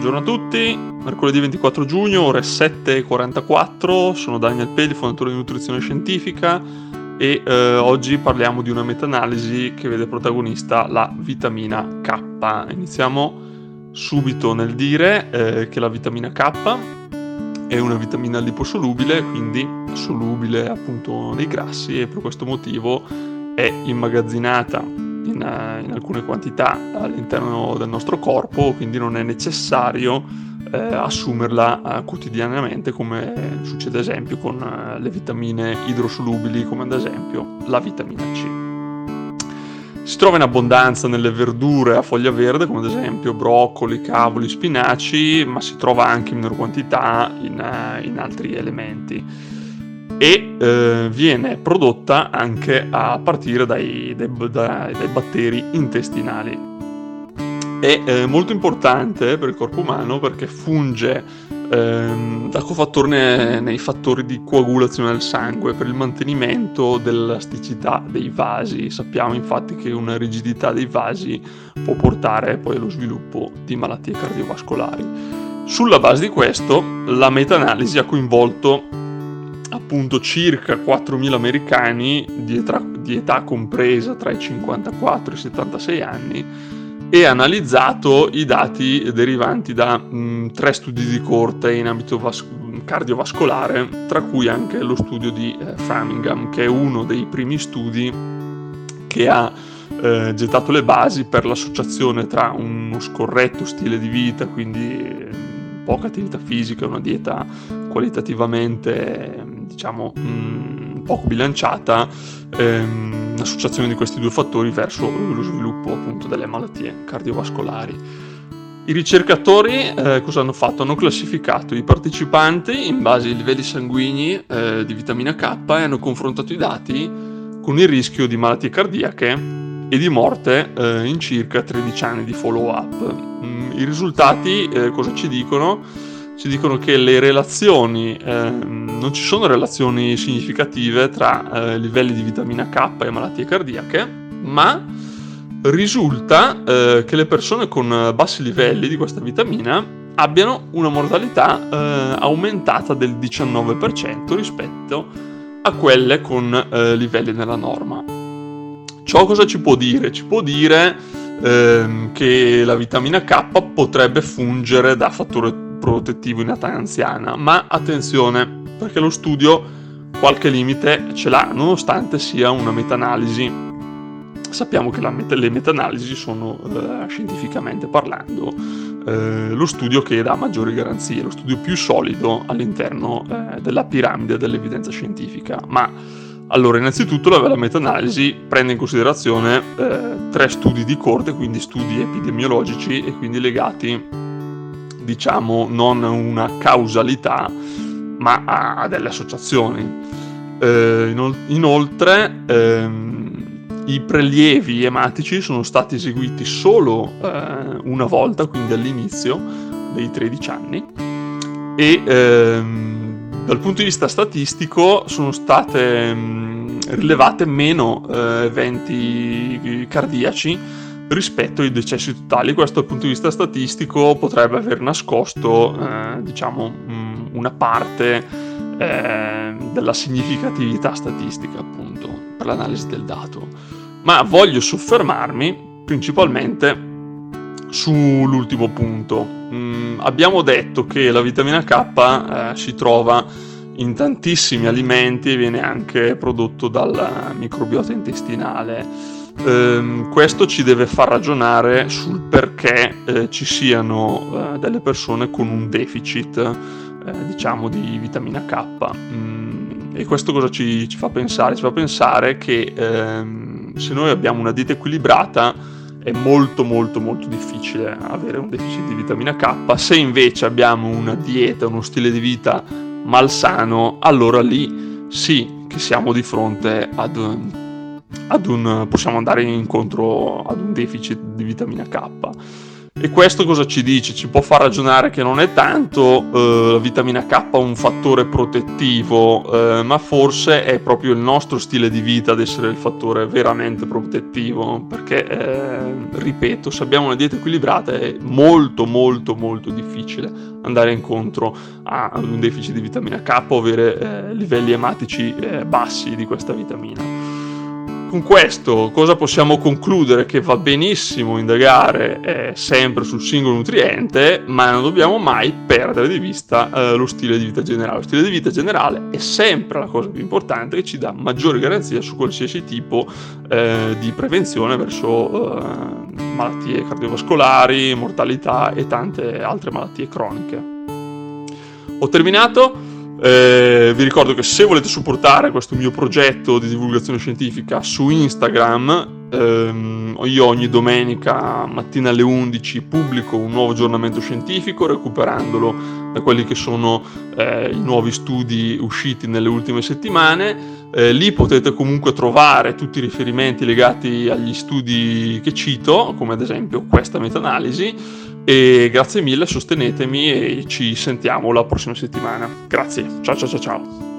Buongiorno a tutti, mercoledì 24 giugno, ore 7.44, sono Daniel Peli, fondatore di Nutrizione Scientifica e eh, oggi parliamo di una meta-analisi che vede protagonista la vitamina K. Iniziamo subito nel dire eh, che la vitamina K è una vitamina liposolubile, quindi solubile appunto nei grassi e per questo motivo è immagazzinata in, eh, in, alcune quantità all'interno del nostro corpo, quindi non è necessario eh, assumerla eh, quotidianamente come succede ad esempio con eh, le vitamine idrosolubili come ad esempio la vitamina C. Si trova in abbondanza nelle verdure a foglia verde come ad esempio broccoli, cavoli, spinaci, ma si trova anche in minor quantità in, eh, in altri elementi e eh, viene prodotta anche a partire dai, dai, dai, dai batteri intestinali. È eh, molto importante per il corpo umano perché funge ehm, da cofattore nei fattori di coagulazione del sangue per il mantenimento dell'elasticità dei vasi. Sappiamo infatti che una rigidità dei vasi può portare poi allo sviluppo di malattie cardiovascolari. Sulla base di questo, la meta-analisi ha coinvolto appunto circa 4.000 americani di età, di età compresa tra i 54 e i 76 anni e analizzato i dati derivanti da mh, tre studi di corte in ambito vas- cardiovascolare, tra cui anche lo studio di eh, Framingham, che è uno dei primi studi che ha eh, gettato le basi per l'associazione tra uno scorretto stile di vita, quindi eh, poca attività fisica, una dieta qualitativamente diciamo mh, mm, poco bilanciata ehm, l'associazione di questi due fattori verso lo sviluppo appunto delle malattie cardiovascolari. I ricercatori eh, cosa hanno fatto? Hanno classificato i partecipanti in base ai livelli sanguigni eh, di vitamina K e hanno confrontato i dati con il rischio di malattie cardiache e di morte eh, in circa 13 anni di follow-up. Mm, I risultati eh, cosa ci dicono? ci dicono che le relazioni, eh, non ci sono relazioni significative tra eh, livelli di vitamina K e malattie cardiache, ma risulta eh, che le persone con bassi livelli di questa vitamina abbiano una mortalità eh, aumentata del 19% rispetto a quelle con eh, livelli nella norma. Ciò cosa ci può dire? Ci può dire ehm, che la vitamina K potrebbe fungere da fattore protettivo in età anziana, ma attenzione perché lo studio qualche limite ce l'ha, nonostante sia una meta-analisi. Sappiamo che meta- le meta-analisi sono, eh, scientificamente parlando, eh, lo studio che dà maggiori garanzie, lo studio più solido all'interno eh, della piramide dell'evidenza scientifica. Ma allora, innanzitutto la, la meta-analisi prende in considerazione eh, tre studi di corte, quindi studi epidemiologici e quindi legati diciamo, non una causalità, ma a, delle associazioni. Eh, inoltre, ehm, i prelievi ematici sono stati eseguiti solo eh, una volta, quindi all'inizio dei 13 anni, e ehm, dal punto di vista statistico sono state mh, rilevate meno eh, eventi cardiaci rispetto ai decessi totali. Questo dal punto di vista statistico potrebbe aver nascosto, eh, diciamo, una parte eh, della significatività statistica, appunto, per l'analisi del dato. Ma voglio soffermarmi principalmente sull'ultimo punto. Mm, abbiamo detto che la vitamina K eh, si trova in tantissimi alimenti e viene anche prodotto dal microbiota intestinale ehm, questo ci deve far ragionare sul perché eh, ci siano eh, delle persone con un deficit, eh, diciamo, di vitamina K. Mm, e questo cosa ci, ci, fa pensare? Ci fa pensare che ehm, se noi abbiamo una dieta equilibrata è molto molto molto difficile avere un deficit di vitamina K. Se invece abbiamo una dieta, uno stile di vita malsano, allora lì sì che siamo di fronte ad un, possiamo andare incontro ad un deficit di vitamina K. E questo cosa ci dice? Ci può far ragionare che non è tanto eh, la vitamina K un fattore protettivo, eh, ma forse è proprio il nostro stile di vita ad essere il fattore veramente protettivo, perché, eh, ripeto, se abbiamo una dieta equilibrata è molto molto molto difficile andare incontro a un deficit di vitamina K o avere eh, livelli ematici eh, bassi di questa vitamina con questo cosa possiamo concludere? Che va benissimo indagare eh, sempre sul singolo nutriente, ma non dobbiamo mai perdere di vista eh, lo stile di vita generale. Lo stile di vita generale è sempre la cosa più importante che ci dà maggiore garanzia su qualsiasi tipo eh, di prevenzione verso eh, malattie cardiovascolari, mortalità e tante altre malattie croniche. Ho terminato. Eh, vi ricordo che se volete supportare questo mio progetto di divulgazione scientifica su Instagram, ehm, io ogni domenica mattina alle 11 pubblico un nuovo aggiornamento scientifico recuperandolo da quelli che sono eh, i nuovi studi usciti nelle ultime settimane. Eh, lì potete comunque trovare tutti i riferimenti legati agli studi che cito, come ad esempio questa meta-analisi e grazie mille, sostenetemi e ci sentiamo la prossima settimana. Grazie, ciao ciao ciao ciao.